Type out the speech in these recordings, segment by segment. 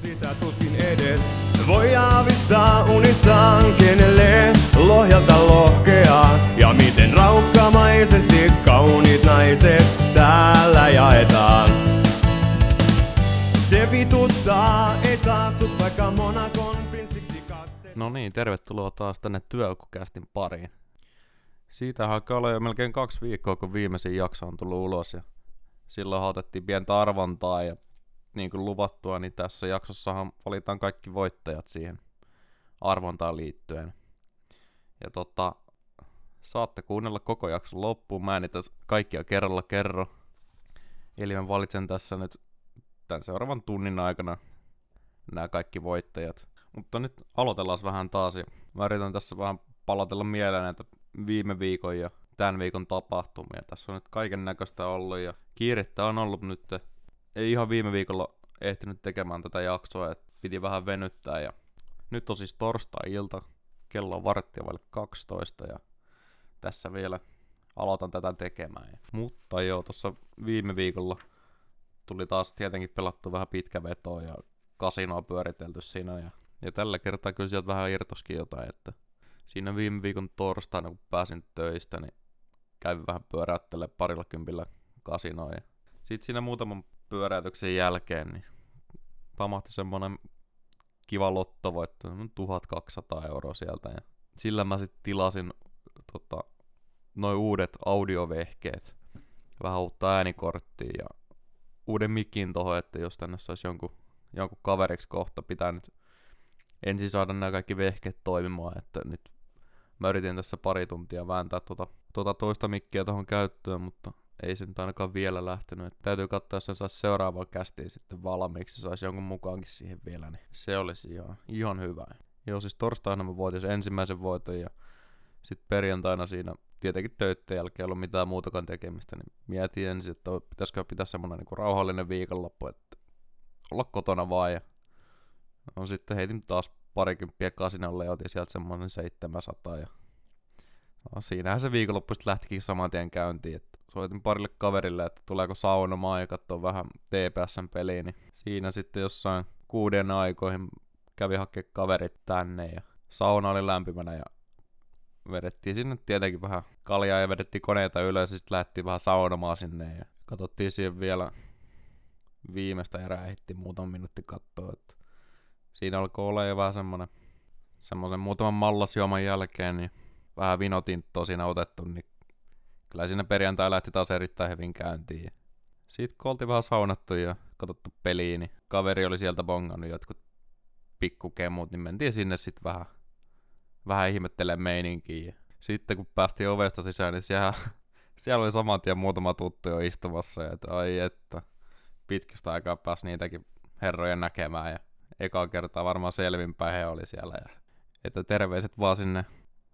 sitä tuskin edes voi aavistaa unissaan, kenelle lohjalta lohkeaa. Ja miten raukkamaisesti kauniit naiset täällä jaetaan. Se vituttaa, ei saa sut vaikka Monakon prinssiksi kaste. No niin, tervetuloa taas tänne työukukästin pariin. Siitä alkaa olla jo melkein kaksi viikkoa, kun viimeisin jakso on tullut ulos ja silloin otettiin pientä arvontaa ja niin kuin luvattua, niin tässä jaksossahan valitaan kaikki voittajat siihen arvontaan liittyen. Ja tota, saatte kuunnella koko jakson loppuun. Mä en niitä kaikkia kerralla kerro. Eli mä valitsen tässä nyt tämän seuraavan tunnin aikana nämä kaikki voittajat. Mutta nyt aloitellaan vähän taas. Ja mä yritän tässä vähän palotella mieleen näitä viime viikon ja tämän viikon tapahtumia. Tässä on nyt kaiken näköistä ollut ja kiirettä on ollut nyt. Ei ihan viime viikolla ehtinyt tekemään tätä jaksoa, että piti vähän venyttää ja nyt on siis torstai-ilta, kello on varttia vaille 12 ja tässä vielä aloitan tätä tekemään. Mutta joo, tuossa viime viikolla tuli taas tietenkin pelattu vähän pitkä veto ja kasinoa pyöritelty siinä ja, ja tällä kertaa kyllä sieltä vähän irtoskin jotain, että siinä viime viikon torstaina kun pääsin töistä, niin kävin vähän pyöräyttelemään parilla kympillä kasinoa ja sitten siinä muutaman pyöräytyksen jälkeen niin pamahti semmonen kiva lottovoitto, 1200 euroa sieltä. Ja sillä mä sitten tilasin tota, noin uudet audiovehkeet, vähän uutta äänikorttia ja uuden mikin tohon, että jos tänne saisi jonkun, jonkun kaveriksi kohta, pitää nyt ensin saada nämä kaikki vehkeet toimimaan, että nyt mä yritin tässä pari tuntia vääntää tuota, tuota toista mikkiä tuohon käyttöön, mutta ei se nyt ainakaan vielä lähtenyt. Et täytyy katsoa, jos se saisi seuraavaan kästiin sitten valmiiksi, saisi jonkun mukaankin siihen vielä, niin se olisi ihan, ihan hyvä. Joo, siis torstaina mä voitin sen ensimmäisen voiton ja sitten perjantaina siinä tietenkin töiden jälkeen ollut mitään muutakaan tekemistä, niin mietin ensin, että pitäisikö pitää semmoinen niin rauhallinen viikonloppu, että olla kotona vaan ja no, sitten heitin taas parikymppiä kasinalle ja otin sieltä semmoinen 700 ja no, siinähän se viikonloppu sitten lähtikin saman tien käyntiin, että soitin parille kaverille, että tuleeko saunomaan ja katsoa vähän TPSn peliä, niin siinä sitten jossain kuuden aikoihin kävi hakea kaverit tänne ja sauna oli lämpimänä ja vedettiin sinne tietenkin vähän kaljaa ja vedettiin koneita ylös ja sitten lähdettiin vähän saunomaan sinne ja katsottiin siihen vielä viimeistä erää ehittiin muutaman minuutti katsoa, että siinä alkoi olla jo vähän semmonen semmoisen muutaman mallasjuoman jälkeen, niin vähän vinotinttoa siinä otettu, niin kyllä siinä perjantai lähti taas erittäin hyvin käyntiin. Sitten kun oltiin vähän saunattu ja katsottu peliin, niin kaveri oli sieltä bongannut jotkut pikkukemut, niin mentiin sinne sitten vähän, vähän ihmettelemään meininkiä. Sitten kun päästiin ovesta sisään, niin siellä, siellä oli saman tien muutama tuttu jo istumassa, ja että ai että, pitkästä aikaa pääsi niitäkin herroja näkemään, ja eka kertaa varmaan selvinpäin he oli siellä, ja että terveiset vaan sinne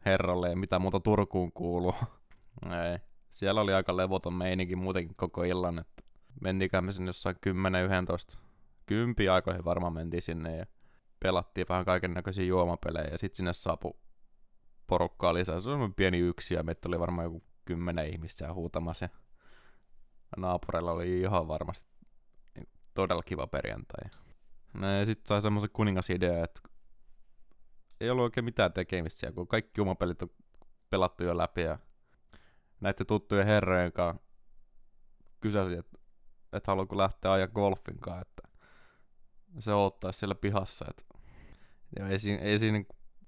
herralle, ja mitä muuta Turkuun kuuluu. Ei. Siellä oli aika levoton meininki muutenkin koko illan, että mentiinköhän me sinne jossain 10-11, kympi aikoihin varmaan mentiin sinne ja pelattiin vähän kaiken näköisiä juomapelejä ja sitten sinne saapui porukkaa lisää. Se oli pieni yksi ja meitä oli varmaan joku kymmenen ihmistä huutamassa ja naapureilla oli ihan varmasti todella kiva perjantai. No ja sitten sai semmoisen kuningasidea, että ei ollut oikein mitään tekemistä siellä, kun kaikki juomapelit on pelattu jo läpi ja näiden tuttujen herrojen kanssa kysäsin, että et haluatko lähteä ajaa golfin kanssa, että se ottaisi siellä pihassa. Että, ja ei, siinä, ei siinä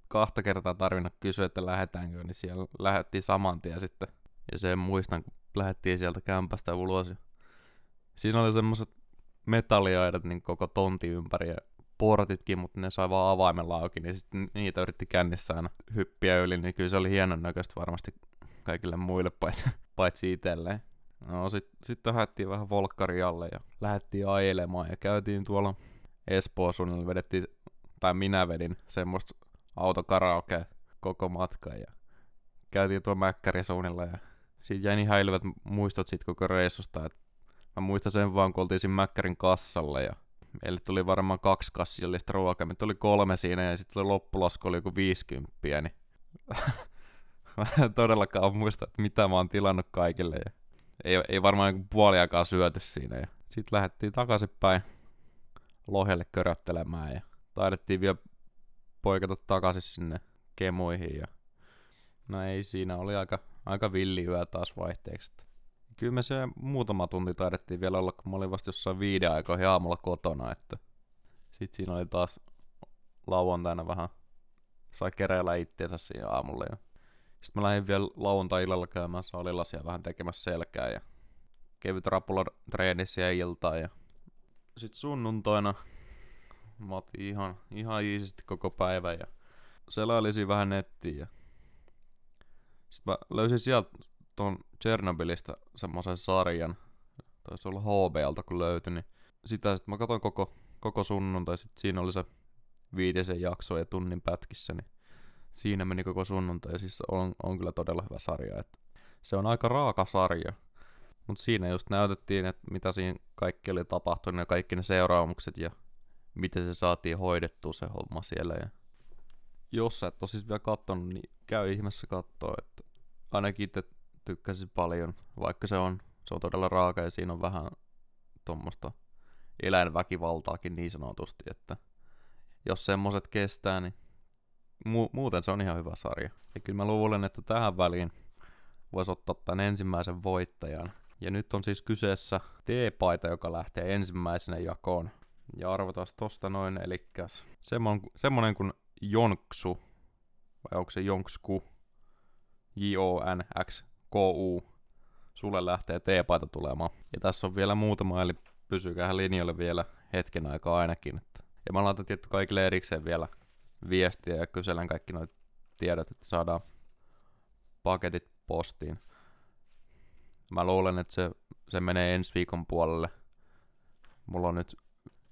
kahta kertaa tarvinnut kysyä, että lähdetäänkö, niin siellä lähdettiin saman tien sitten. Ja sen muistan, kun lähdettiin sieltä kämpästä ulos. Siinä oli semmoiset metalliaidat niin koko tonti ympäri ja portitkin, mutta ne sai vaan avaimella auki, niin sitten niitä yritti kännissä aina hyppiä yli, niin kyllä se oli hienon näköistä varmasti kaikille muille paitsi, paitsi itselleen. No sit, sitten haettiin vähän volkkari alle ja lähdettiin ajelemaan ja käytiin tuolla Espoon suunnilla, vedettiin, tai minä vedin semmoista autokaraoke koko matka ja käytiin tuolla Mäkkäri suunnilla ja siitä jäi niin häilyvät muistot siitä koko reissusta, että mä muistan sen vaan, kun oltiin siinä Mäkkärin kassalla ja meille tuli varmaan kaksi kassillista ruokaa, meitä tuli kolme siinä ja sitten loppulasku oli joku 50, niin mä en todellakaan muista, että mitä mä oon tilannut kaikille. Ja ei, ei varmaan niin puoliakaan syöty siinä. Ja sitten lähdettiin takaisinpäin lohelle köröttelemään ja taidettiin vielä poikata takaisin sinne kemuihin ja no ei siinä oli aika, aika villi yö taas vaihteeksi. Kyllä me se muutama tunti taidettiin vielä olla, kun mä olin vasta jossain viiden aikoihin aamulla kotona, että sit siinä oli taas lauantaina vähän sai kereillä itteensä siinä aamulla ja sitten mä lähdin vielä lauantai-illalla käymään salilasia vähän tekemässä selkää ja kevyt rapula treenissä ja iltaa ja sitten sunnuntaina mä otin ihan, ihan iisisti koko päivän ja selailisin vähän nettiä ja sitten mä löysin sieltä tuon Chernobylistä semmoisen sarjan, taisi olla HBLta kun löytyi, niin sitä sitten mä katsoin koko, koko sunnuntai, sit siinä oli se viitisen jakso ja tunnin pätkissä, niin siinä meni koko sunnuntai ja siis on, on kyllä todella hyvä sarja. Että se on aika raaka sarja, mutta siinä just näytettiin, että mitä siinä kaikki oli tapahtunut ja kaikki ne seuraamukset ja miten se saatiin hoidettua se homma siellä. Ja jos sä et ole siis vielä kattonut, niin käy ihmeessä katsoa, että ainakin itse tykkäsin paljon, vaikka se on, se on todella raaka ja siinä on vähän tuommoista eläinväkivaltaakin niin sanotusti, että jos semmoset kestää, niin mu- muuten se on ihan hyvä sarja. Ja kyllä mä luulen, että tähän väliin voisi ottaa tämän ensimmäisen voittajan. Ja nyt on siis kyseessä T-paita, joka lähtee ensimmäisenä jakoon. Ja arvotaan tosta noin, eli semmonen, semmonen kuin Jonksu, vai onko se Jonksku, J-O-N-X-K-U, sulle lähtee T-paita tulemaan. Ja tässä on vielä muutama, eli pysykää linjalle vielä hetken aikaa ainakin. Ja mä laitan tietty kaikille erikseen vielä viestiä ja kyselen kaikki noita tiedot, että saadaan paketit postiin. Mä luulen, että se, se menee ensi viikon puolelle. Mulla on nyt,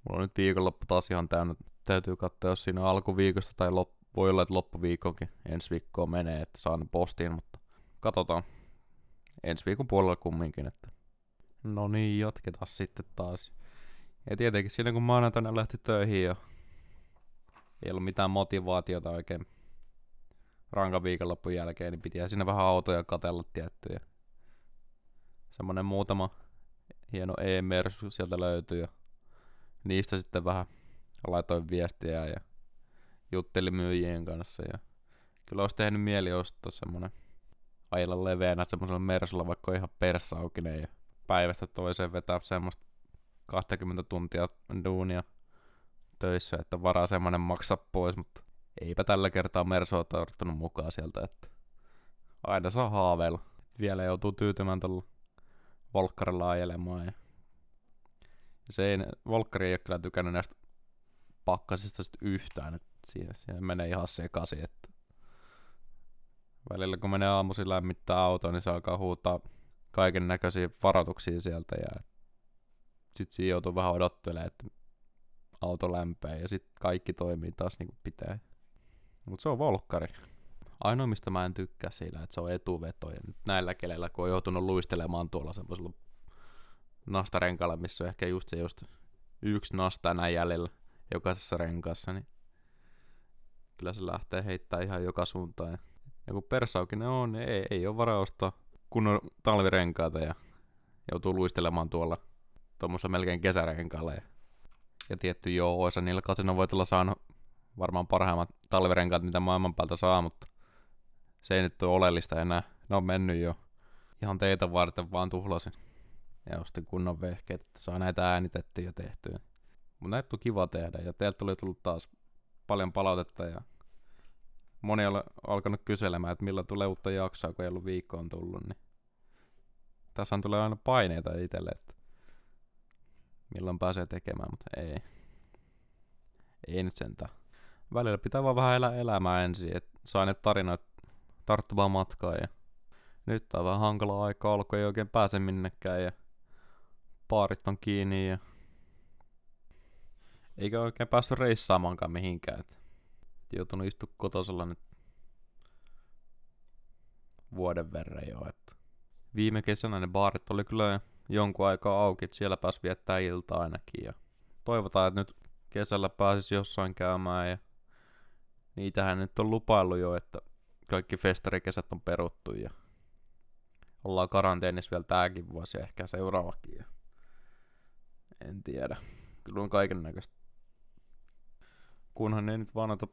mulla on nyt viikonloppu taas ihan täynnä. Täytyy katsoa, jos siinä alkuviikosta tai lop, voi olla, että loppuviikonkin ensi viikkoon menee, että saan postiin, mutta katsotaan. Ensi viikon puolella kumminkin, että no niin, jatketaan sitten taas. Ja tietenkin siinä kun maanantaina lähti töihin ja ei ollut mitään motivaatiota oikein rankan viikonloppun jälkeen, niin piti siinä vähän autoja katella tiettyjä. Semmonen muutama hieno e-mersu sieltä löytyi ja niistä sitten vähän laitoin viestiä ja juttelin myyjien kanssa ja kyllä olisi tehnyt mieli ostaa semmonen ajella leveänä semmoisella mersulla, vaikka ihan persaukinen ja päivästä toiseen vetää semmoista 20 tuntia duunia töissä, että varaa semmonen maksaa pois, mutta eipä tällä kertaa Mersoa tarttunut mukaan sieltä, että aina saa haaveilla. Vielä joutuu tyytymään tuolla Volkkarilla ajelemaan. Ja se ei, Volkkari ei ole kyllä tykännyt näistä pakkasista yhtään, että siinä, siinä menee ihan sekaisin, että välillä kun menee aamuisin lämmittää autoa, niin se alkaa huutaa kaiken näköisiä varoituksia sieltä ja sitten siinä joutuu vähän odottelemaan, että auto lämpää ja sitten kaikki toimii taas niin kuin pitää. Mutta se on volkkari. Ainoa mistä mä en tykkää siinä, että se on etuveto ja nyt näillä kelellä, kun on joutunut luistelemaan tuolla semmoisella nastarenkalla, missä on ehkä just se just yksi nasta enää jäljellä jokaisessa renkaassa, niin kyllä se lähtee heittää ihan joka suuntaan. Ja, kun persaukinen on, niin ei, ei ole varaa ostaa kunnon talvirenkaita ja joutuu luistelemaan tuolla tuommoisella melkein kesärenkaalla ja ja tietty joo, oisa niillä kasinovoitolla saanut varmaan parhaimmat talvirenkaat, mitä maailman päältä saa, mutta se ei nyt ole oleellista enää. Ne on mennyt jo. Ihan teitä varten vaan tuhlasin. Ja ostin kunnon vehkeet, että saa näitä äänitettyä ja tehtyä. Mutta näitä on kiva tehdä ja teiltä tuli tullut taas paljon palautetta ja moni on alkanut kyselemään, että milloin tulee uutta jaksoa, kun ei ollut viikkoon tullut. Niin tässä tulee aina paineita itselle, että milloin pääsee tekemään, mutta ei. Ei nyt sentään. Välillä pitää vaan vähän elää elämää ensin, että saa ne tarinat tarttuvaa matkaa ja nyt on vähän hankala aika kun ei oikein pääse minnekään ja paarit on kiinni ja eikä oikein päässyt reissaamaankaan mihinkään. Et joutunut istua kotosella nyt vuoden verran jo. Et viime kesänä ne baarit oli kyllä jonkun aikaa auki, että siellä pääsi viettää iltaa ainakin. Ja toivotaan, että nyt kesällä pääsisi jossain käymään ja niitähän nyt on lupaillut jo, että kaikki festarikesät on peruttu ja ollaan karanteenissa vielä tääkin vuosi ja ehkä seuraavakin. Ja en tiedä. Kyllä on kaiken näköistä kunhan ne nyt vaan noita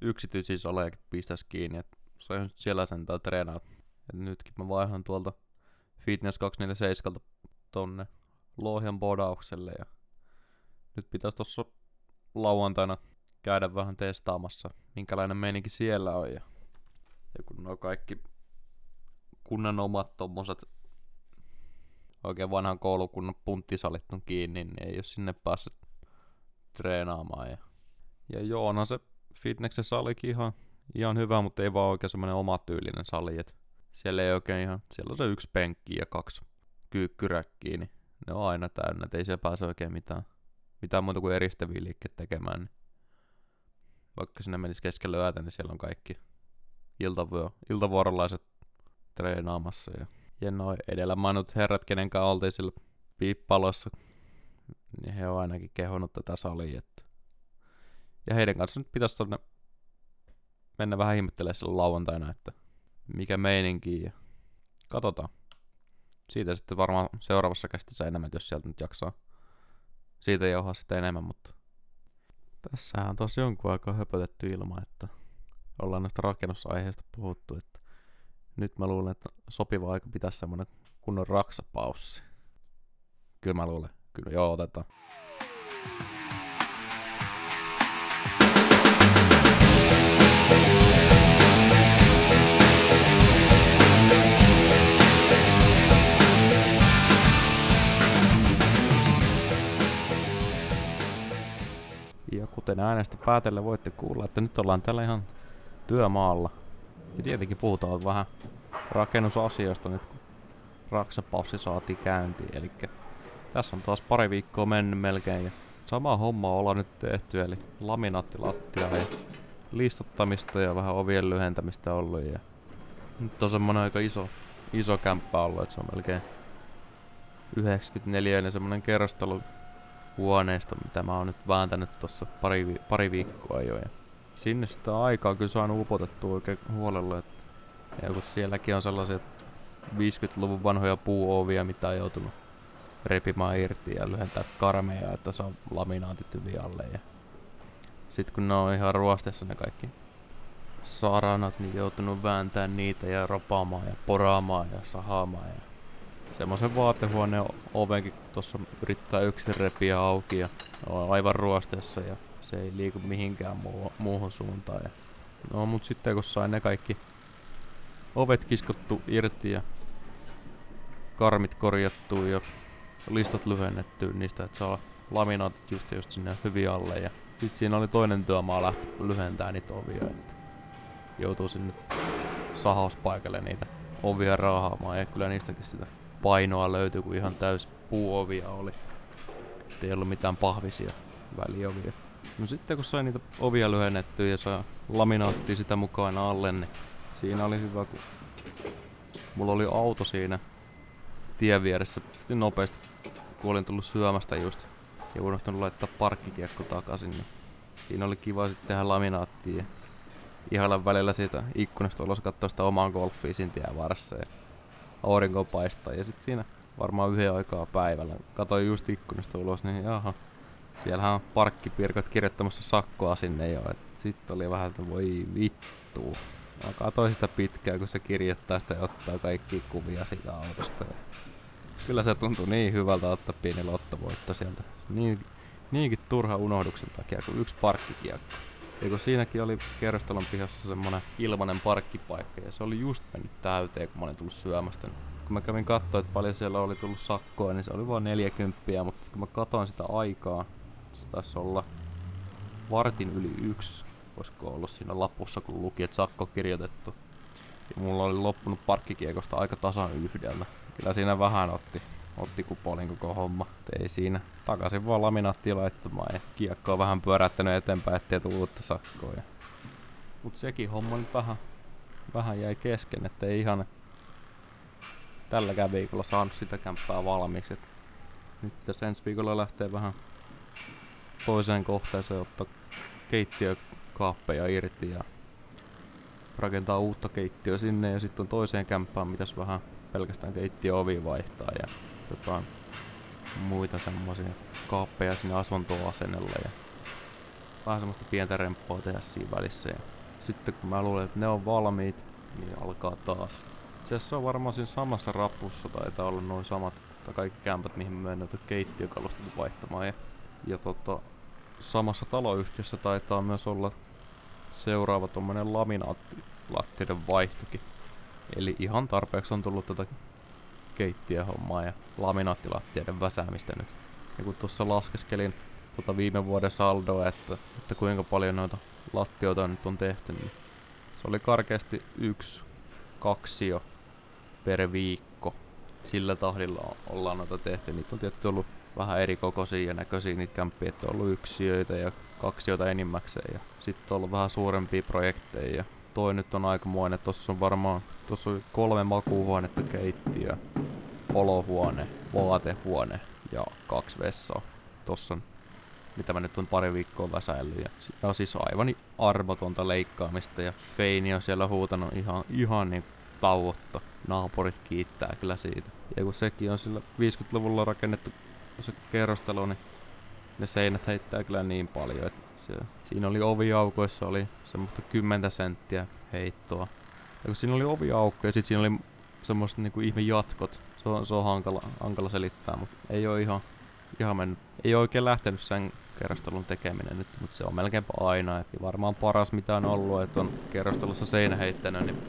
yksityisiä salejakin pistäisi kiinni, että se on siellä sentään treenaa. Et nytkin mä vaihan tuolta Fitness 247 tonne Lohjan bodaukselle ja nyt pitäisi tossa lauantaina käydä vähän testaamassa, minkälainen meininki siellä on ja, ja kun nuo kaikki kunnan omat tommoset oikein vanhan koulukunnan punttisalit on kiinni, niin ei ole sinne päässyt treenaamaan. Ja, ja joo, onhan se fitneksen salikin ihan, ihan hyvä, mutta ei vaan oikein semmoinen omatyylinen sali. Et siellä ei oikein ihan, siellä on se yksi penkki ja kaksi kyykkyräkkiä, niin ne on aina täynnä, ei siellä pääse oikein mitään, mitään muuta kuin eristäviä liikkeet tekemään. Niin vaikka sinne menisi keskellä yötä, niin siellä on kaikki iltavuo, iltavuorolaiset treenaamassa. Ja, ja noin edellä mainitut herrat, kenen kanssa oltiin sillä piippalossa, niin he on ainakin kehonut tätä salia. Että... Ja heidän kanssa nyt pitäisi tonne mennä vähän ihmettelemään silloin lauantaina, että mikä meininki katsotaan. Siitä sitten varmaan seuraavassa kästissä enemmän, jos sieltä nyt jaksaa siitä johaa sitten enemmän, mutta tässä on tosi jonkun aikaa höpötetty ilman, että ollaan näistä rakennusaiheista puhuttu, että nyt mä luulen, että sopiva aika pitää semmonen kunnon raksapaussi. Kyllä mä luulen. Kyllä joo, otetaan. Kuten äänestä päätellä voitte kuulla, että nyt ollaan täällä ihan työmaalla. Ja tietenkin puhutaan vähän rakennusasioista nyt, kun raksapaussi saatiin käyntiin. Eli tässä on taas pari viikkoa mennyt melkein ja sama homma ollaan nyt tehty, eli laminaattilattia ja listottamista ja vähän ovien lyhentämistä ollut. Ja nyt on semmonen aika iso, iso kämppä ollut, että se on melkein 94 ja semmonen kerrostelu huoneesta, mitä mä oon nyt vääntänyt tuossa pari, vi- pari viikkoa jo. Ja sinne sitä aikaa kyllä saanut upotettua oikein huolella. Ja kun sielläkin on sellaisia 50-luvun vanhoja puuovia, mitä on joutunut repimään irti ja lyhentää karmeja, että saa laminaatit hyvin alle. Ja sitten kun ne on ihan ruosteessa ne kaikki saranat, niin joutunut vääntämään niitä ja ropaamaan ja poraamaan ja sahaamaan. Ja semmoisen vaatehuoneen ovenkin tuossa yrittää yksin repiä auki ja on aivan ruosteessa ja se ei liiku mihinkään muu- muuhun suuntaan. Ja no mut sitten kun sain ne kaikki ovet kiskottu irti ja karmit korjattu ja listat lyhennetty niistä, että saa laminaatit just, just sinne hyvin alle. Ja sitten siinä oli toinen työmaa lähti lyhentää niitä ovia, että joutuu sinne sahauspaikalle niitä ovia raahaamaan ja kyllä niistäkin sitä painoa löytyi, kun ihan täys puuovia oli. Et ei ollut mitään pahvisia väliovia. No sitten kun sai niitä ovia lyhennettyä ja saa laminaattia sitä mukaan alle, niin siinä oli hyvä, kun mulla oli auto siinä tien vieressä nopeasti, kun olin tullut syömästä just ja unohtanut laittaa parkkikiekko takaisin, niin siinä oli kiva sitten tehdä laminaattia ihailla välillä siitä ikkunasta ulos katsoa sitä omaa golfia siinä tien varressa ja aurinko paistaa ja sitten siinä varmaan yhden aikaa päivällä katsoin just ikkunasta ulos, niin jaha, siellähän on parkkipirkot kirjoittamassa sakkoa sinne jo, sitten oli vähän, että voi vittu. Mä katsoin sitä pitkään, kun se kirjoittaa sitä ja ottaa kaikki kuvia siitä autosta. Kyllä se tuntui niin hyvältä ottaa pieni lottovoitto sieltä. Niin, niinkin turha unohduksen takia kuin yksi parkkikiekko. Kun siinäkin oli kerrostalon pihassa semmonen ilmanen parkkipaikka ja se oli just mennyt täyteen, kun mä olin tullut syömästä. Kun mä kävin katsoa, että paljon siellä oli tullut sakkoa, niin se oli vain 40, mutta kun mä katsoin sitä aikaa, se taisi olla vartin yli yksi, olisiko ollut siinä lapussa, kun luki, että sakko kirjoitettu. Ja mulla oli loppunut parkkikiekosta aika tasan yhdellä. Kyllä siinä vähän otti, otti kupolin koko homma. Et ei siinä. Takaisin vaan laminaattia laittamaan ja kiekko on vähän pyöräyttänyt eteenpäin, ettei tullut uutta sakkoa. Ja... Mut sekin homma nyt vähän, vähän jäi kesken, että ei ihan tälläkään viikolla saanut sitä kämppää valmiiksi. Et nyt tässä ensi viikolla lähtee vähän toiseen kohteeseen ottaa keittiökaappeja irti ja rakentaa uutta keittiöä sinne ja sitten toiseen kämppään mitäs vähän pelkästään keittiöovi vaihtaa ja jotain muita semmoisia kaappeja sinne asuntoasennella ja vähän semmoista pientä remppaa tehdä siinä välissä. Ja sitten kun mä luulen, että ne on valmiit, niin alkaa taas. Se on varmaan siinä samassa rapussa, taitaa olla noin samat, tai kaikki kämpät, mihin mä menen keittiökalustot vaihtamaan. Ja, ja tota, samassa taloyhtiössä taitaa myös olla seuraava tommonen laminaattilattioiden vaihtokin. Eli ihan tarpeeksi on tullut tätä keittiöhommaa ja laminaattilattioiden väsäämistä nyt. Ja kun tuossa laskeskelin tota viime vuoden saldoa, että, että kuinka paljon noita lattioita nyt on tehty, niin se oli karkeasti yksi, kaksi jo per viikko. Sillä tahdilla ollaan noita tehty. Niitä on tietty ollut vähän eri kokoisia ja näköisiä niitä kämppiä, että on ollut yksiöitä ja kaksioita enimmäkseen ja sitten on ollut vähän suurempia projekteja. Ja toi nyt on aikamoinen, tossa on varmaan, tossa on kolme makuuhuonetta, keittiö, olohuone, vaatehuone ja kaksi vessaa. Tossa on, mitä mä nyt on pari viikkoa väsäillyt. Ja, ja siis aivan armotonta leikkaamista ja Feini on siellä huutanut ihan, ihan niin tauotta. Naapurit kiittää kyllä siitä. Ja kun sekin on sillä 50-luvulla rakennettu se kerrostalo, niin ne seinät heittää kyllä niin paljon, että se, siinä oli oviaukoissa oli semmoista 10 senttiä heittoa. Ja kun siinä oli oviaukko ja sitten siinä oli semmoista niinku ihme jatkot. Se on, se on hankala, hankala selittää, mutta ei ole ihan, ihan mennyt, ei oikein lähtenyt sen kerrostalun tekeminen nyt, mutta se on melkeinpä aina. Et varmaan paras mitä on ollut, että on kerrostalossa seinä heittänyt, niin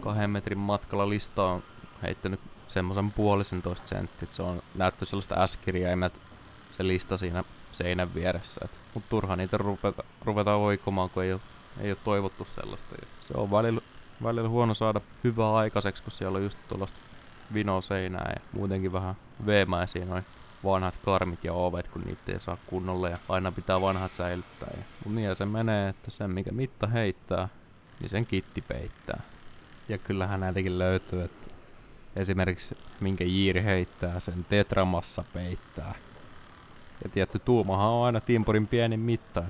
kahden metrin matkalla lista on heittänyt semmoisen puolisen toista senttiä. Se on näyttö sellaista äskirjaimet se lista siinä seinän vieressä. Et, mut turha niitä ruveta, ruveta oikomaan, kun ei ole, ei ole toivottu sellaista. Ja se on välillä, välillä huono saada hyvää aikaiseksi, kun siellä on just tuollaista vino seinää ja muutenkin vähän veemäisiä noin vanhat karmit ja ovet, kun niitä ei saa kunnolla ja aina pitää vanhat säilyttää. Ja, niin se menee, että sen mikä mitta heittää, niin sen kitti peittää. Ja kyllähän näitäkin löytyy, että esimerkiksi minkä jiiri heittää, sen tetramassa peittää. Ja tietty tuumahan on aina timpurin pienin mitta.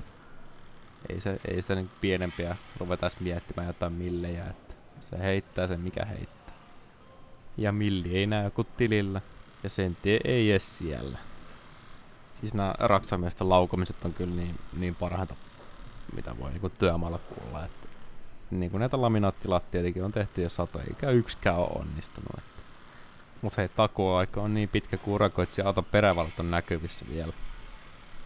Ei, se, ei sitä niin pienempiä ruveta miettimään jotain millejä, että se heittää sen mikä heittää. Ja milli ei näy kuin tilillä, ja sentti ei edes siellä. Siis nämä raksamiesten laukomiset on kyllä niin, niin parhaita, mitä voi niinku työmaalla kuulla. Että niin kuin näitä laminaattilattioitakin on tehty jo sata, eikä yksikään ole onnistunut. Että. Mut hei, takuaika on niin pitkä kuin urakoitsija auton perävalot on näkyvissä vielä.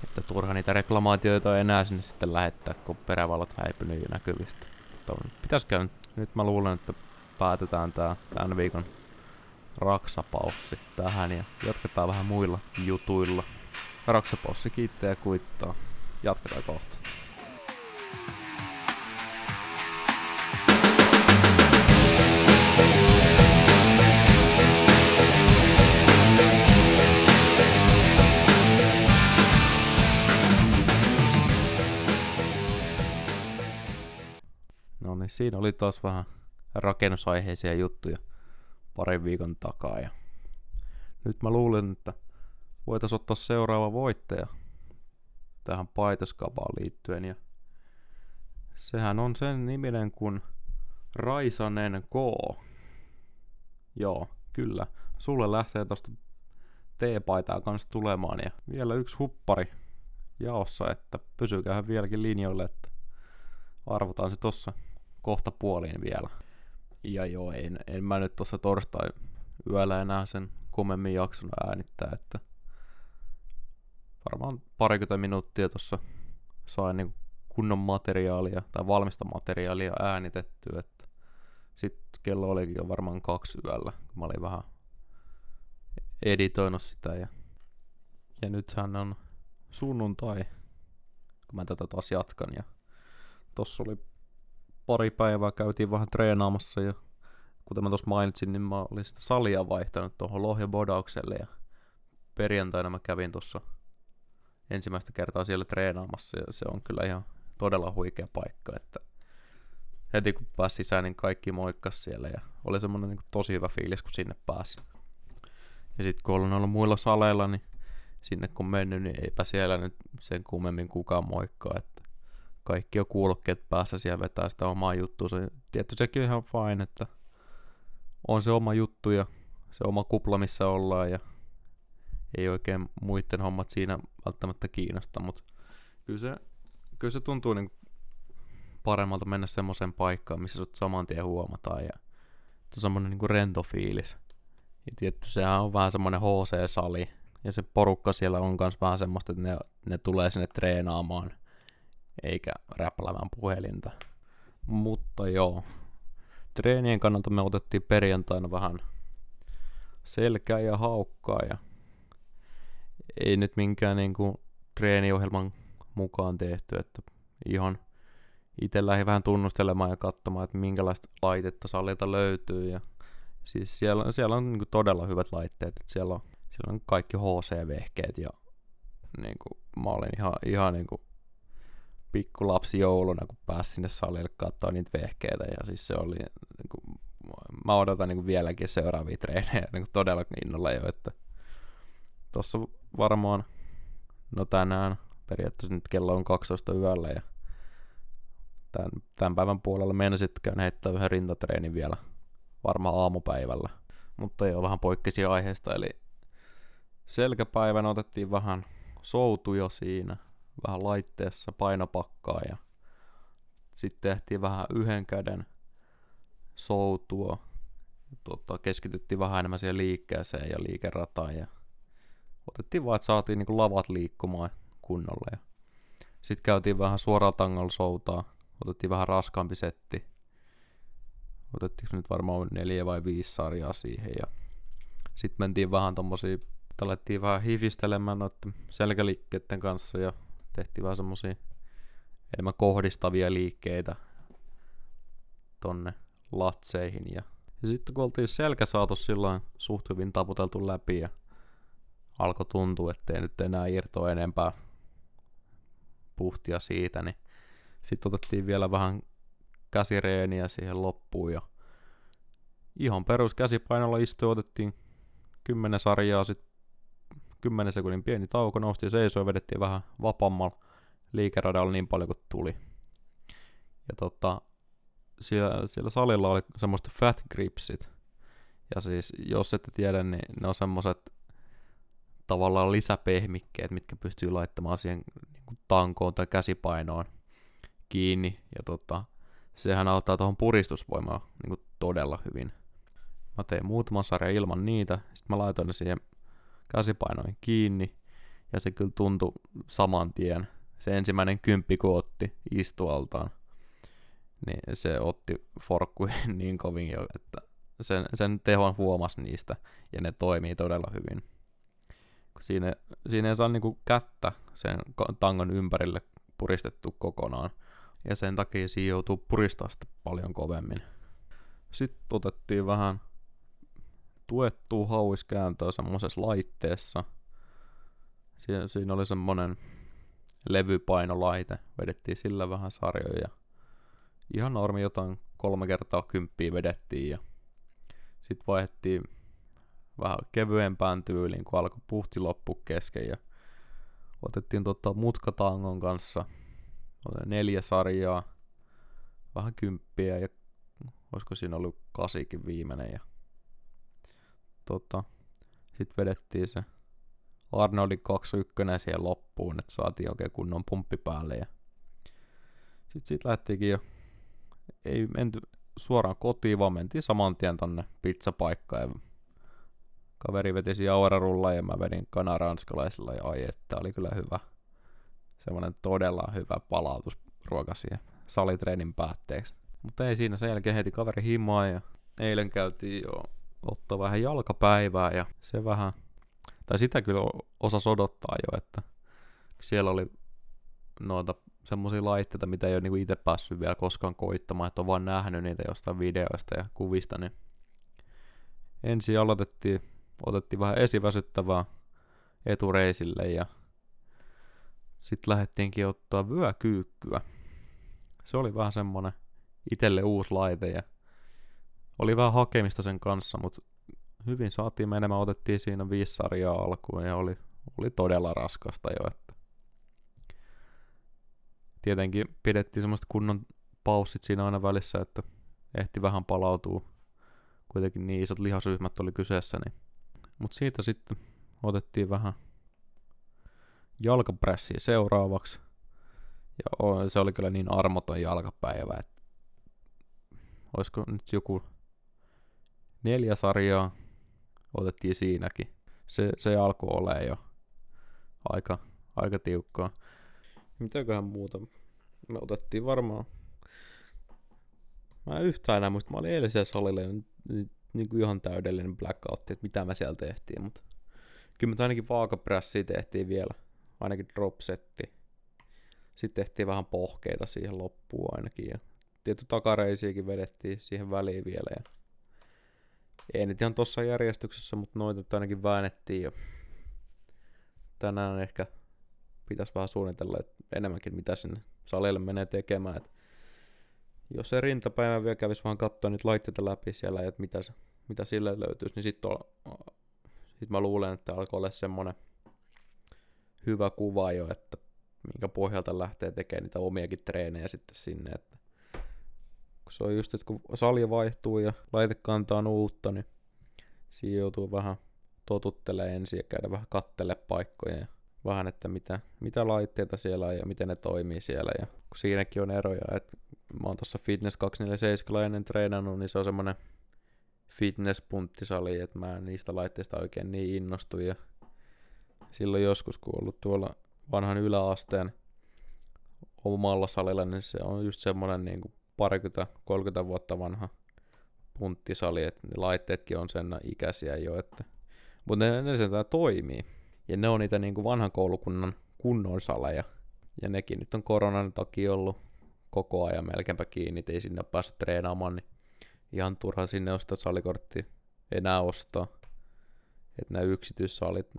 Että turha niitä reklamaatioita ei enää sinne sitten lähettää, kun perävalot häipynyt jo näkyvistä. Mutta pitäisikö nyt, nyt mä luulen, että päätetään tää tämän viikon raksapaussi tähän ja jatketaan vähän muilla jutuilla. Raksapaussi kiittää ja kuittaa. Jatketaan kohta. Niin, siinä oli taas vähän rakennusaiheisia juttuja parin viikon takaa. Ja nyt mä luulen, että voitaisiin ottaa seuraava voittaja tähän paitaskapaan liittyen. Ja sehän on sen niminen kuin Raisanen K. Joo, kyllä. Sulle lähtee tosta T-paitaa kanssa tulemaan ja vielä yksi huppari jaossa, että pysykäähän vieläkin linjoille, että arvotaan se tossa kohta puoliin vielä. Ja joo, en, en mä nyt tuossa torstai yöllä enää sen kummemmin jaksanut äänittää, että varmaan parikymmentä minuuttia tuossa sain niin kunnon materiaalia tai valmista materiaalia äänitettyä, että sitten kello olikin jo varmaan kaksi yöllä, kun mä olin vähän editoinut sitä ja, ja nythän on sunnuntai, kun mä tätä taas jatkan ja tossa oli pari päivää käytiin vähän treenaamassa ja kuten mä tuossa mainitsin, niin mä olin sitä salia vaihtanut tuohon Lohja-bodaukselle ja perjantaina mä kävin tuossa ensimmäistä kertaa siellä treenaamassa ja se on kyllä ihan todella huikea paikka, että heti kun pääsi sisään, niin kaikki moikkas siellä ja oli semmonen niin tosi hyvä fiilis, kun sinne pääsi. Ja sitten kun olen ollut muilla saleilla, niin sinne kun mennyt, niin eipä siellä nyt sen kummemmin kukaan moikkaa, että kaikki on kuulokkeet päässä siellä vetää sitä omaa juttua. Se, tietty sekin on ihan fine, että on se oma juttu ja se oma kupla, missä ollaan ja ei oikein muiden hommat siinä välttämättä kiinnosta, mutta kyllä se, kyllä se tuntuu niin paremmalta mennä semmoiseen paikkaan, missä sut saman tien huomataan ja on semmoinen niin rento fiilis. Ja tietty sehän on vähän semmoinen HC-sali ja se porukka siellä on myös vähän semmoista, että ne, ne tulee sinne treenaamaan eikä räplämään puhelinta. Mutta joo, treenien kannalta me otettiin perjantaina vähän selkää ja haukkaa ja ei nyt minkään niinku treeniohjelman mukaan tehty, että ihan itse lähdin vähän tunnustelemaan ja katsomaan, että minkälaista laitetta salilta löytyy ja siis siellä, siellä on niinku todella hyvät laitteet, että siellä on, siellä on kaikki HC-vehkeet ja niinku, mä olin ihan, ihan niinku pikkulapsi jouluna, kun pääsin sinne salille katsoa niitä vehkeitä ja siis se oli niinku, mä odotan niinku vieläkin seuraavia treenejä niinku todella innolla jo, että tossa varmaan, no tänään periaatteessa nyt kello on 12 yöllä ja tämän, tämän päivän puolella käyn heittää yhden rintatreeni vielä varmaan aamupäivällä. Mutta joo, vähän poikkesi aiheesta, eli selkäpäivänä otettiin vähän soutuja siinä, vähän laitteessa painopakkaa ja sitten tehtiin vähän yhden käden soutua. Tota, keskityttiin vähän enemmän siihen liikkeeseen ja liikerataan ja otettiin vaan, että saatiin niinku lavat liikkumaan kunnolla. Ja sitten käytiin vähän suoraan tangolla soutaa, otettiin vähän raskaampi setti. Otettiin nyt varmaan neljä vai viisi sarjaa siihen ja sitten mentiin vähän tommosia, alettiin vähän hifistelemään noiden selkäliikkeiden kanssa ja tehtiin vähän semmosia enemmän kohdistavia liikkeitä tonne latseihin ja, ja sitten kun oltiin selkä saatu silloin suht hyvin taputeltu läpi ja alkoi tuntua, ettei nyt enää irtoa enempää puhtia siitä, niin sitten otettiin vielä vähän käsireeniä siihen loppuun ja ihan perus käsipainolla istu otettiin 10 sarjaa, sitten 10 sekunnin pieni tauko, nousti seisoo ja vedettiin vähän vapammalla liikeradalla niin paljon kuin tuli. Ja tota, siellä, siellä salilla oli semmoista fat gripsit. Ja siis, jos ette tiedä, niin ne on semmoset tavallaan lisäpehmikkeet, mitkä pystyy laittamaan siihen niin kuin tankoon tai käsipainoon kiinni. Ja tota, sehän auttaa tuohon puristusvoimaan niin kuin todella hyvin. Mä tein muutaman sarjan ilman niitä, sitten mä laitoin ne siihen käsipainoin kiinni, ja se kyllä tuntui saman tien. Se ensimmäinen kymppi, kun otti istualtaan, niin se otti forkkuihin niin kovin jo, että sen, sen tehon huomasi niistä, ja ne toimii todella hyvin siinä, siinä ei saa niinku kättä sen tangon ympärille puristettu kokonaan. Ja sen takia siinä joutuu puristaa sitä paljon kovemmin. Sitten otettiin vähän tuettua hauiskääntöä semmoisessa laitteessa. Siinä, siinä oli semmonen levypainolaite. Vedettiin sillä vähän sarjoja. Ihan normi jotain kolme kertaa kymppiä vedettiin ja sitten vaihdettiin vähän kevyempään tyyliin, kun alkoi puhti loppu kesken ja otettiin tota mutkatangon kanssa neljä sarjaa, vähän kymppiä ja olisiko siinä ollut kasikin viimeinen ja tota, sitten vedettiin se Arnoldin 21 siihen loppuun, että saatiin oikein kunnon pumppi päälle ja sitten siitä lähtiinkin jo, ei menty suoraan kotiin, vaan mentiin saman tien tonne pizzapaikkaan ja kaveri vetisi aurarulla ja mä vedin kanaranskalaisella ja ai että oli kyllä hyvä. Semmoinen todella hyvä palautusruoka siihen salitreenin päätteeksi. Mutta ei siinä sen jälkeen heti kaveri himoa ja eilen käytiin jo ottaa vähän jalkapäivää ja se vähän, tai sitä kyllä osa odottaa jo, että siellä oli noita semmoisia laitteita, mitä ei ole niinku itse päässyt vielä koskaan koittamaan, että on vaan nähnyt niitä jostain videoista ja kuvista, niin ensin aloitettiin otettiin vähän esiväsyttävää etureisille ja sitten lähdettiinkin ottaa vyökyykkyä. Se oli vähän semmonen itelle uusi laite ja oli vähän hakemista sen kanssa, mutta hyvin saatiin menemään, otettiin siinä viisi sarjaa alkuun ja oli, oli todella raskasta jo, että tietenkin pidettiin semmoista kunnon paussit siinä aina välissä, että ehti vähän palautua. Kuitenkin niin isot lihasryhmät oli kyseessä, niin mutta siitä sitten otettiin vähän jalkapressiä seuraavaksi. Ja se oli kyllä niin armoton jalkapäivä, että olisiko nyt joku neljä sarjaa otettiin siinäkin. Se, se alkoi olemaan jo aika, aika tiukkaa. Mitäköhän muuta? Me otettiin varmaan... Mä en yhtään enää muista. Mä olin eilisellä salilla nyt, nyt, niin kuin ihan täydellinen blackout, että mitä me siellä tehtiin, mutta kyllä me ainakin vaakaprässiä tehtiin vielä, ainakin dropsetti. Sitten tehtiin vähän pohkeita siihen loppuun ainakin ja tietty takareisiakin vedettiin siihen väliin vielä ja ei nyt ihan tossa järjestyksessä, mutta noita nyt ainakin väännettiin ja tänään ehkä pitäisi vähän suunnitella että enemmänkin, mitä sinne salille menee tekemään. Et jos se rintapäivä vielä kävisi vähän katsoa niitä laitteita läpi siellä, että mitä, mitä sille löytyisi, niin sitten sit mä luulen, että alkoi olla semmoinen hyvä kuva jo, että minkä pohjalta lähtee tekemään niitä omiakin treenejä sitten sinne, että se on just, että kun salja vaihtuu ja laite kantaa uutta, niin siinä joutuu vähän totuttelemaan ensin ja käydä vähän kattele paikkoja ja vähän, että mitä, mitä laitteita siellä on ja miten ne toimii siellä. Ja kun siinäkin on eroja, että mä oon tuossa Fitness 247 ennen treenannut, niin se on semmonen fitness-punttisali, että mä en niistä laitteista oikein niin innostu. Ja silloin joskus, kun ollut tuolla vanhan yläasteen omalla salilla, niin se on just semmonen niin kuin parikymmentä, 30 vuotta vanha punttisali, että ne laitteetkin on sen ikäisiä jo, että mutta ne, ne sentään toimii. Ja ne on niitä niin kuin vanhan koulukunnan kunnon saleja. Ja nekin nyt on koronan takia ollut koko ajan melkeinpä kiinni, ei sinne päässyt treenaamaan, niin ihan turha sinne ostaa salikortti enää ostaa. Että nämä yksityissalit,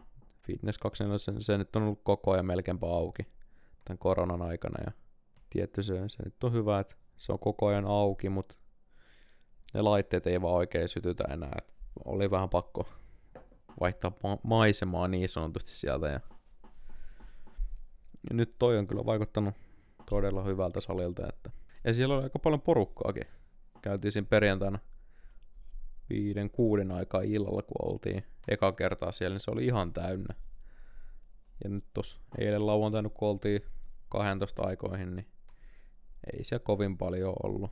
Fitness 2 se, se nyt on ollut koko ajan melkeinpä auki tämän koronan aikana. Ja tietty se, se nyt on hyvä, että se on koko ajan auki, mutta ne laitteet ei vaan oikein sytytä enää. Et oli vähän pakko vaihtaa ma- maisemaa niin sanotusti sieltä. Ja, ja nyt toi on kyllä vaikuttanut todella hyvältä salilta. Että... Ja siellä oli aika paljon porukkaakin. Käytiin siinä perjantaina viiden, kuuden aikaa illalla, kun oltiin eka kertaa siellä, niin se oli ihan täynnä. Ja nyt tos eilen lauantaina, kun oltiin 12 aikoihin, niin ei siellä kovin paljon ollut.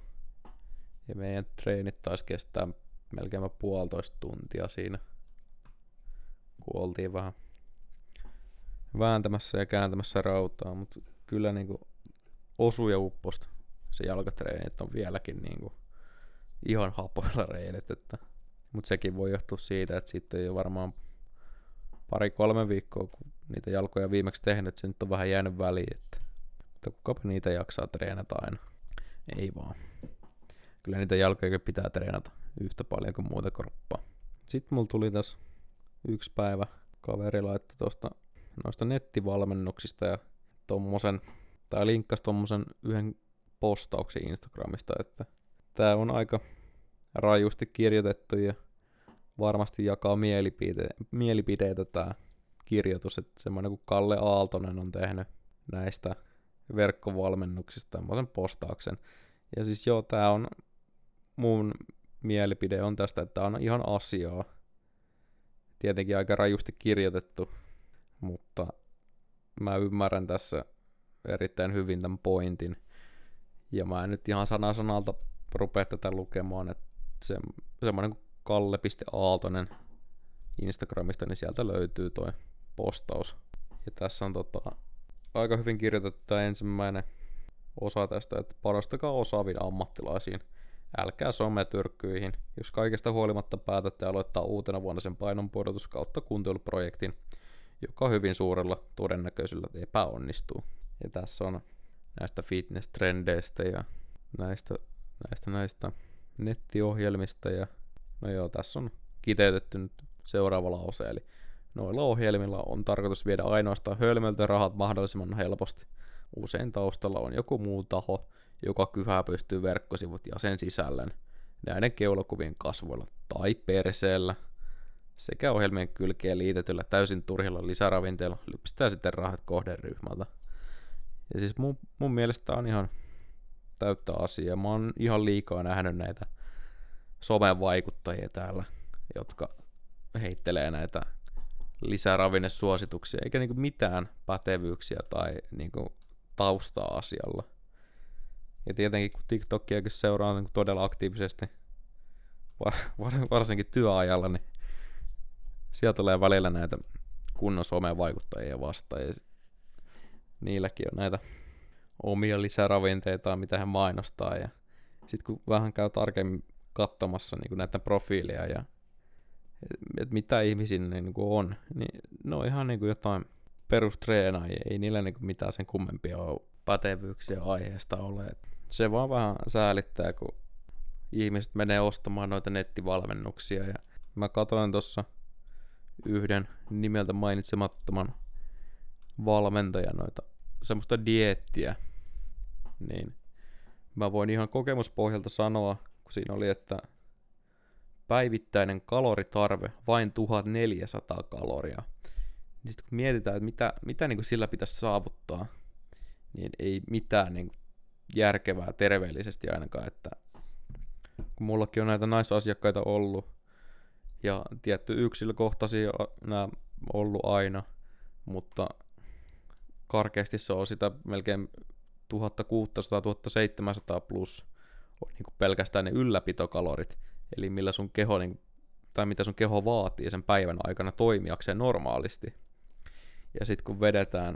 Ja meidän treenit taisi kestää melkein puolitoista tuntia siinä, kun oltiin vähän vääntämässä ja kääntämässä rautaa, mutta kyllä niinku osu ja upposta se jalkatreenit on vieläkin niinku ihan hapoilla reidet, että mutta sekin voi johtua siitä, että sitten ei ole varmaan pari-kolme viikkoa, kun niitä jalkoja viimeksi tehnyt, se nyt on vähän jäänyt väliin, että mutta kukapa niitä jaksaa treenata aina. Ei vaan. Kyllä niitä jalkoja pitää treenata yhtä paljon kuin muuta kroppaa. Sitten mulla tuli tässä yksi päivä kaveri laittoi tuosta noista nettivalmennuksista ja tommosen, tai linkkasi tommosen yhden postauksen Instagramista, että tää on aika rajusti kirjoitettu ja varmasti jakaa mielipite- mielipiteitä tää kirjoitus, että semmoinen kuin Kalle Aaltonen on tehnyt näistä verkkovalmennuksista tämmöisen postauksen. Ja siis joo, tää on mun mielipide on tästä, että tää on ihan asiaa. Tietenkin aika rajusti kirjoitettu, mutta mä ymmärrän tässä erittäin hyvin tämän pointin. Ja mä en nyt ihan sana sanalta rupea tätä lukemaan, että se, semmoinen kuin kalle.aaltonen Instagramista, niin sieltä löytyy toi postaus. Ja tässä on tota, aika hyvin kirjoitettu tämä ensimmäinen osa tästä, että parastakaa osaaviin ammattilaisiin. Älkää sometyrkkyihin. Jos kaikesta huolimatta päätätte aloittaa uutena vuonna sen painonpudotus kautta kuntoiluprojektin, joka hyvin suurella todennäköisyydellä epäonnistuu. Ja tässä on näistä fitness-trendeistä ja näistä, näistä, näistä nettiohjelmista ja no joo, tässä on kiteytetty nyt seuraava lause, eli noilla ohjelmilla on tarkoitus viedä ainoastaan hölmöltä rahat mahdollisimman helposti. Usein taustalla on joku muu taho, joka kyhää pystyy verkkosivut ja sen sisällön näiden keulakuvien kasvoilla tai perseellä sekä ohjelmien kylkeen liitetyllä täysin turhilla lisäravinteilla lypsää sitten rahat kohderyhmältä. Ja siis mun, mun mielestä on ihan täyttä asiaa. Mä oon ihan liikaa nähnyt näitä somen vaikuttajia täällä, jotka heittelee näitä lisäravinnesuosituksia, eikä niinku mitään pätevyyksiä tai niinku tausta-asialla. Ja tietenkin kun TikTokiakin seuraa niin todella aktiivisesti, varsinkin työajalla, niin sieltä tulee välillä näitä kunnon somevaikuttajia vastaan. Ja niilläkin on näitä omia lisäravinteita, mitä he mainostaa. Ja sitten kun vähän käy tarkemmin katsomassa niin näitä profiilia ja että mitä ihmisiä niin kuin on, niin ne on ihan niin kuin jotain perustreenaajia, ei niillä niin kuin mitään sen kummempia pätevyyksiä aiheesta ole. Se vaan vähän säälittää, kun ihmiset menee ostamaan noita nettivalmennuksia. Ja mä katsoin tuossa yhden nimeltä mainitsemattoman valmentajan noita semmoista diettiä, niin mä voin ihan kokemuspohjalta sanoa, kun siinä oli, että päivittäinen kaloritarve vain 1400 kaloria. Niin sitten kun mietitään, että mitä, mitä niin kuin sillä pitäisi saavuttaa, niin ei mitään niin kuin järkevää terveellisesti ainakaan, että kun mullakin on näitä naisasiakkaita ollut, ja tietty yksilökohtaisia nämä ollut aina, mutta karkeasti se on sitä melkein 1600-1700 plus on niin pelkästään ne ylläpitokalorit, eli millä sun keho, niin, tai mitä sun keho vaatii sen päivän aikana toimijakseen normaalisti. Ja sitten kun vedetään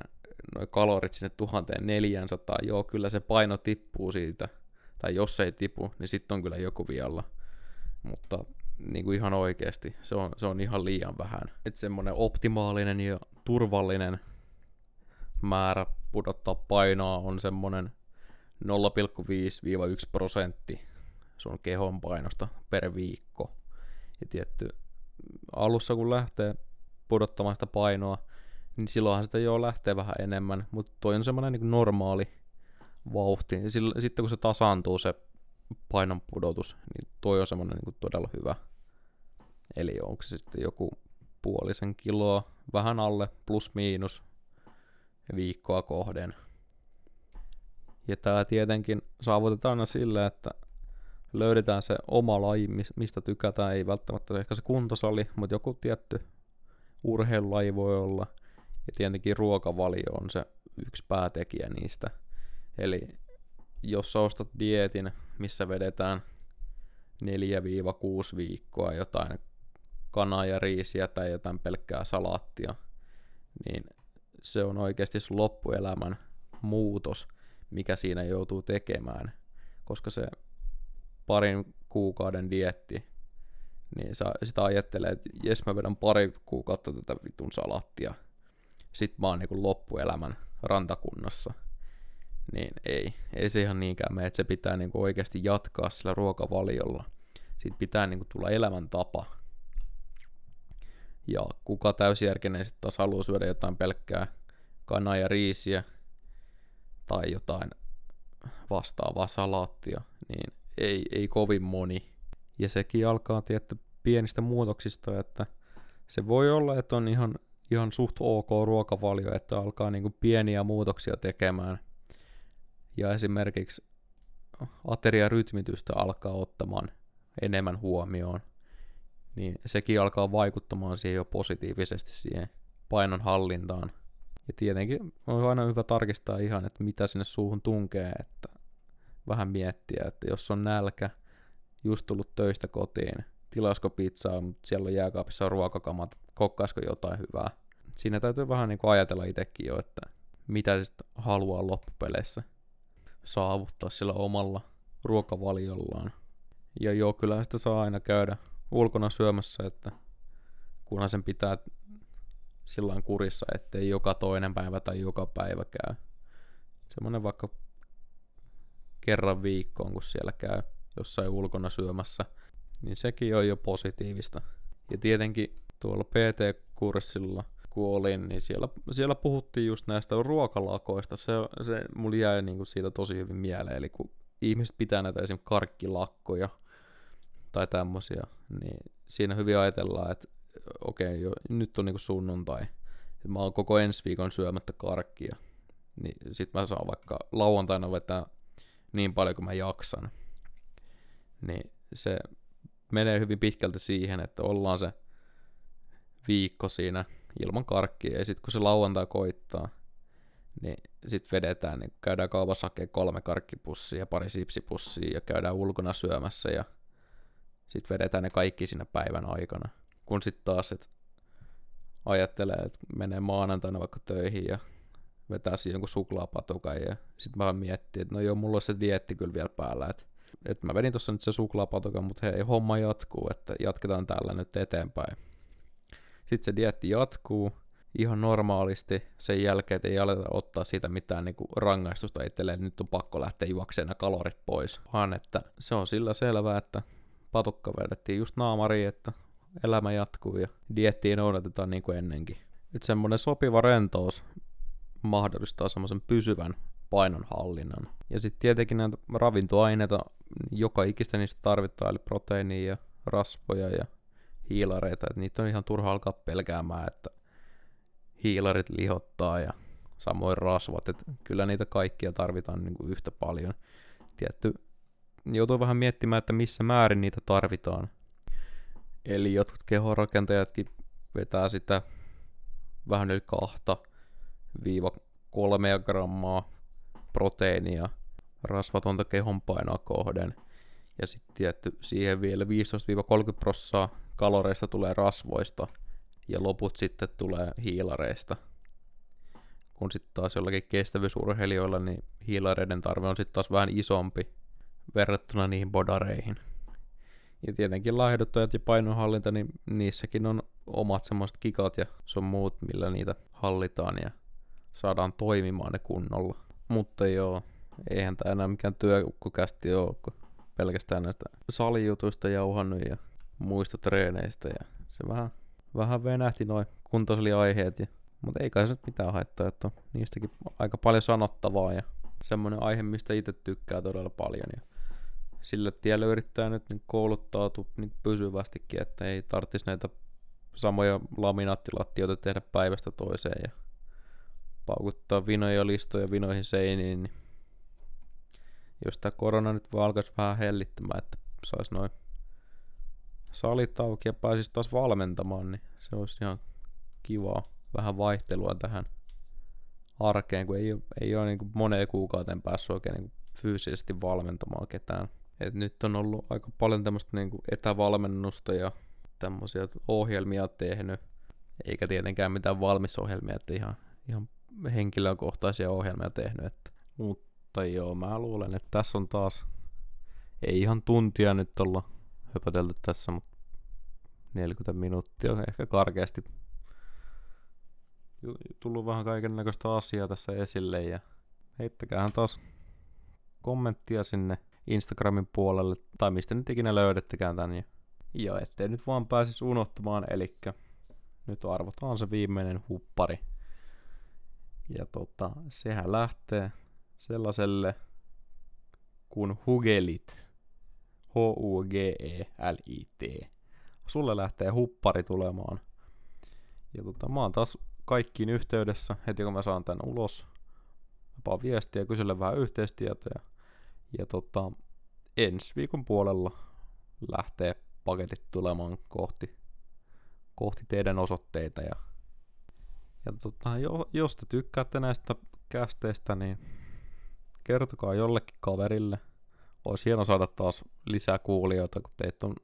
noin kalorit sinne 1400, joo, kyllä se paino tippuu siitä, tai jos se ei tipu, niin sitten on kyllä joku vialla. Mutta niin kuin ihan oikeasti, se on, se on ihan liian vähän. Että semmoinen optimaalinen ja turvallinen määrä pudottaa painoa on semmoinen 0,5-1 prosentti sun kehon painosta per viikko. Ja tietty, alussa kun lähtee pudottamaan sitä painoa, niin silloinhan sitä jo lähtee vähän enemmän, mutta toi on semmoinen niin normaali vauhti. Ja sillä, sitten kun se tasaantuu se painon pudotus, niin toi on semmoinen niin todella hyvä. Eli onko se sitten joku puolisen kiloa, vähän alle, plus miinus viikkoa kohden. Ja tämä tietenkin saavutetaan aina sillä, että löydetään se oma laji, mistä tykätään, ei välttämättä ehkä se kuntosali, mutta joku tietty urheilulaji voi olla. Ja tietenkin ruokavalio on se yksi päätekijä niistä. Eli jos sä ostat dietin, missä vedetään 4-6 viikkoa jotain kanaa ja riisiä tai jotain pelkkää salaattia, niin se on oikeasti loppuelämän muutos, mikä siinä joutuu tekemään, koska se parin kuukauden dietti, niin sä sitä ajattelee, että jes mä vedän pari kuukautta tätä vitun salattia, sit mä oon niin loppuelämän rantakunnossa. Niin ei, ei se ihan niinkään mene, että se pitää niin oikeasti jatkaa sillä ruokavaliolla. Siitä pitää niin tulla elämäntapa. Ja kuka täysjärkinen sitten taas haluaa syödä jotain pelkkää kanaa ja riisiä tai jotain vastaavaa salaattia, niin ei, ei kovin moni. Ja sekin alkaa tietty pienistä muutoksista, että se voi olla, että on ihan, ihan suht ok ruokavalio, että alkaa niinku pieniä muutoksia tekemään. Ja esimerkiksi ateriarytmitystä alkaa ottamaan enemmän huomioon, niin sekin alkaa vaikuttamaan siihen jo positiivisesti siihen painon hallintaan. Ja tietenkin on aina hyvä tarkistaa ihan, että mitä sinne suuhun tunkee, että vähän miettiä, että jos on nälkä, just tullut töistä kotiin, tilasko pizzaa, mutta siellä on jääkaapissa ruokakamat, kokkaisiko jotain hyvää. Siinä täytyy vähän niin kuin ajatella itsekin jo, että mitä se haluaa loppupeleissä saavuttaa sillä omalla ruokavaliollaan. Ja joo, kyllä sitä saa aina käydä ulkona syömässä, että kunhan sen pitää sillä kurissa, ettei joka toinen päivä tai joka päivä käy. Semmoinen vaikka kerran viikkoon, kun siellä käy jossain ulkona syömässä, niin sekin on jo positiivista. Ja tietenkin tuolla PT-kurssilla, kun olin, niin siellä, siellä puhuttiin just näistä ruokalakoista. Se, se mulla jäi niin kuin siitä tosi hyvin mieleen. Eli kun ihmiset pitää näitä esim. karkkilakkoja tai tämmöisiä, niin siinä hyvin ajatellaan, että okei, okay, nyt on niin kuin sunnuntai, että mä oon koko ensi viikon syömättä karkkia, niin sit mä saan vaikka lauantaina vetää niin paljon kuin mä jaksan. Niin se menee hyvin pitkälti siihen, että ollaan se viikko siinä ilman karkkia, ja sitten kun se lauantai koittaa, niin sitten vedetään, niin käydään kaupassa hakemaan kolme karkkipussia ja pari sipsipussia ja käydään ulkona syömässä ja sitten vedetään ne kaikki siinä päivän aikana. Kun sitten taas, että ajattelee, että menee maanantaina vaikka töihin ja vetää siihen jonkun suklaapatukan ja sitten mä miettii, että no joo, mulla on se dietti kyllä vielä päällä, että, että mä vedin tuossa nyt se suklaapatukan, mutta hei, homma jatkuu, että jatketaan tällä nyt eteenpäin. Sitten se dietti jatkuu ihan normaalisti sen jälkeen, että ei aleta ottaa siitä mitään niin kuin rangaistusta itselleen, että nyt on pakko lähteä juokseen nämä kalorit pois, vaan että se on sillä selvää, että patukka vedettiin just naamariin, että elämä jatkuu ja diettiin noudatetaan niin kuin ennenkin. Nyt semmoinen sopiva rentous mahdollistaa semmoisen pysyvän painonhallinnan. Ja sitten tietenkin näitä ravintoaineita, joka ikistä niistä tarvitaan, eli proteiinia ja rasvoja ja hiilareita, että niitä on ihan turha alkaa pelkäämään, että hiilarit lihottaa ja samoin rasvat, että kyllä niitä kaikkia tarvitaan niin kuin yhtä paljon. Tietty joutuu vähän miettimään, että missä määrin niitä tarvitaan. Eli jotkut kehorakentajatkin vetää sitä vähän yli kahta viiva kolmea grammaa proteiinia rasvatonta kehonpainoa kohden. Ja sitten tietty siihen vielä 15-30 prosenttia kaloreista tulee rasvoista ja loput sitten tulee hiilareista. Kun sitten taas jollakin kestävyysurheilijoilla, niin hiilareiden tarve on sitten taas vähän isompi verrattuna niihin bodareihin. Ja tietenkin laihduttajat ja painonhallinta, niin niissäkin on omat semmoiset kikat ja sun muut, millä niitä hallitaan ja saadaan toimimaan ne kunnolla. Mutta joo, eihän tämä enää mikään työkukkukästi ole, kun pelkästään näistä salijutuista jauhannut ja muista treeneistä ja se vähän, vähän venähti noin kuntosaliaiheet. Ja, mutta ei kai se mitään haittaa, että on niistäkin aika paljon sanottavaa ja semmoinen aihe, mistä itse tykkää todella paljon. Ja sillä tiellä yrittää nyt niin kouluttautua niin pysyvästikin, että ei tarvitsisi näitä samoja laminaattilattioita tehdä päivästä toiseen ja paukuttaa vinoja listoja vinoihin seiniin, niin jos tämä korona nyt vaan alkaisi vähän hellittämään, että saisi noin salit auki ja pääsisi taas valmentamaan, niin se olisi ihan kivaa. Vähän vaihtelua tähän arkeen, kun ei ole, ei ole niin kuin moneen kuukauteen päässyt oikein niin fyysisesti valmentamaan ketään. Et nyt on ollut aika paljon tämmöistä niin etävalmennusta ja tämmöisiä ohjelmia tehnyt, eikä tietenkään mitään valmisohjelmia, että ihan, ihan henkilökohtaisia ohjelmia tehnyt. Että, mutta joo, mä luulen, että tässä on taas, ei ihan tuntia nyt olla höpötelty tässä, mutta 40 minuuttia ehkä karkeasti tullut vähän kaiken näköistä asiaa tässä esille ja heittäkäähän taas kommenttia sinne Instagramin puolelle tai mistä nyt ikinä löydettekään tän. Ja, ettei nyt vaan pääsisi unohtumaan, eli nyt arvotaan se viimeinen huppari. Ja tota, sehän lähtee sellaiselle kuin Hugelit. H-U-G-E-L-I-T. Sulle lähtee huppari tulemaan. Ja tota, mä oon taas kaikkiin yhteydessä heti kun mä saan tän ulos. Jopa viestiä ja kysellä vähän yhteistietoja. Ja tota, ensi viikon puolella lähtee paketit tulemaan kohti, kohti teidän osoitteita. Ja, ja tota, jo, jos te tykkäätte näistä kästeistä, niin kertokaa jollekin kaverille. Olisi hieno saada taas lisää kuulijoita, kun teitä on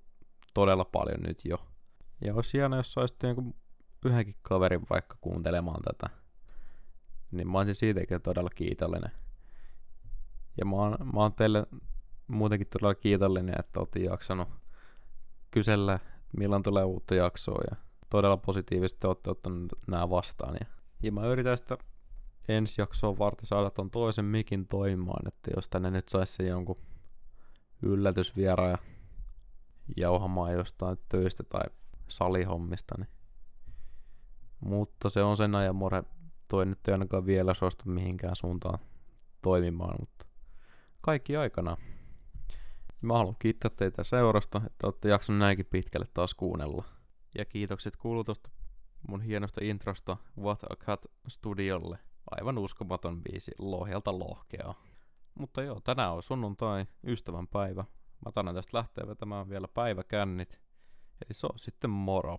todella paljon nyt jo. Ja olisi hieno, jos saisitte jonkun yhdenkin kaverin vaikka kuuntelemaan tätä. Niin mä olisin siitäkin todella kiitollinen. Ja mä oon, mä oon teille muutenkin todella kiitollinen, että olette jaksanut kysellä, milloin tulee uutta jaksoa ja todella positiivisesti olette ottanut nämä vastaan. Ja, ja mä yritän sitä ensi jaksoa varten saada ton toisen mikin toimimaan, että jos tänne nyt saisi jonkun yllätysviera ja jauhamaan jostain töistä tai salihommista, niin mutta se on sen ajan more. Toi nyt ei ainakaan vielä suostu mihinkään suuntaan toimimaan, mutta kaikki aikana. Mä haluan kiittää teitä seurasta, että olette jaksanut näinkin pitkälle taas kuunnella. Ja kiitokset kuuluu tuosta mun hienosta introsta What a Cut Studiolle. Aivan uskomaton biisi, lohjalta lohkeaa. Mutta joo, tänään on sunnuntai, ystävän päivä. Mä tänään tästä lähtee vetämään vielä päiväkännit. Eli se on sitten moro.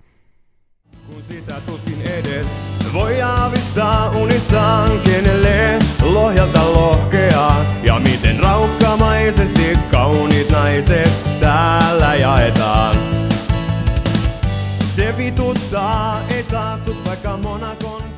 Kun sitä tuskin edes voi aavistaa unissaan, kenelle lohjalta lohkeaa. Ja miten raukkamaisesti kauniit naiset täällä jaetaan. Se vituttaa, ei saa sut vaikka Monakon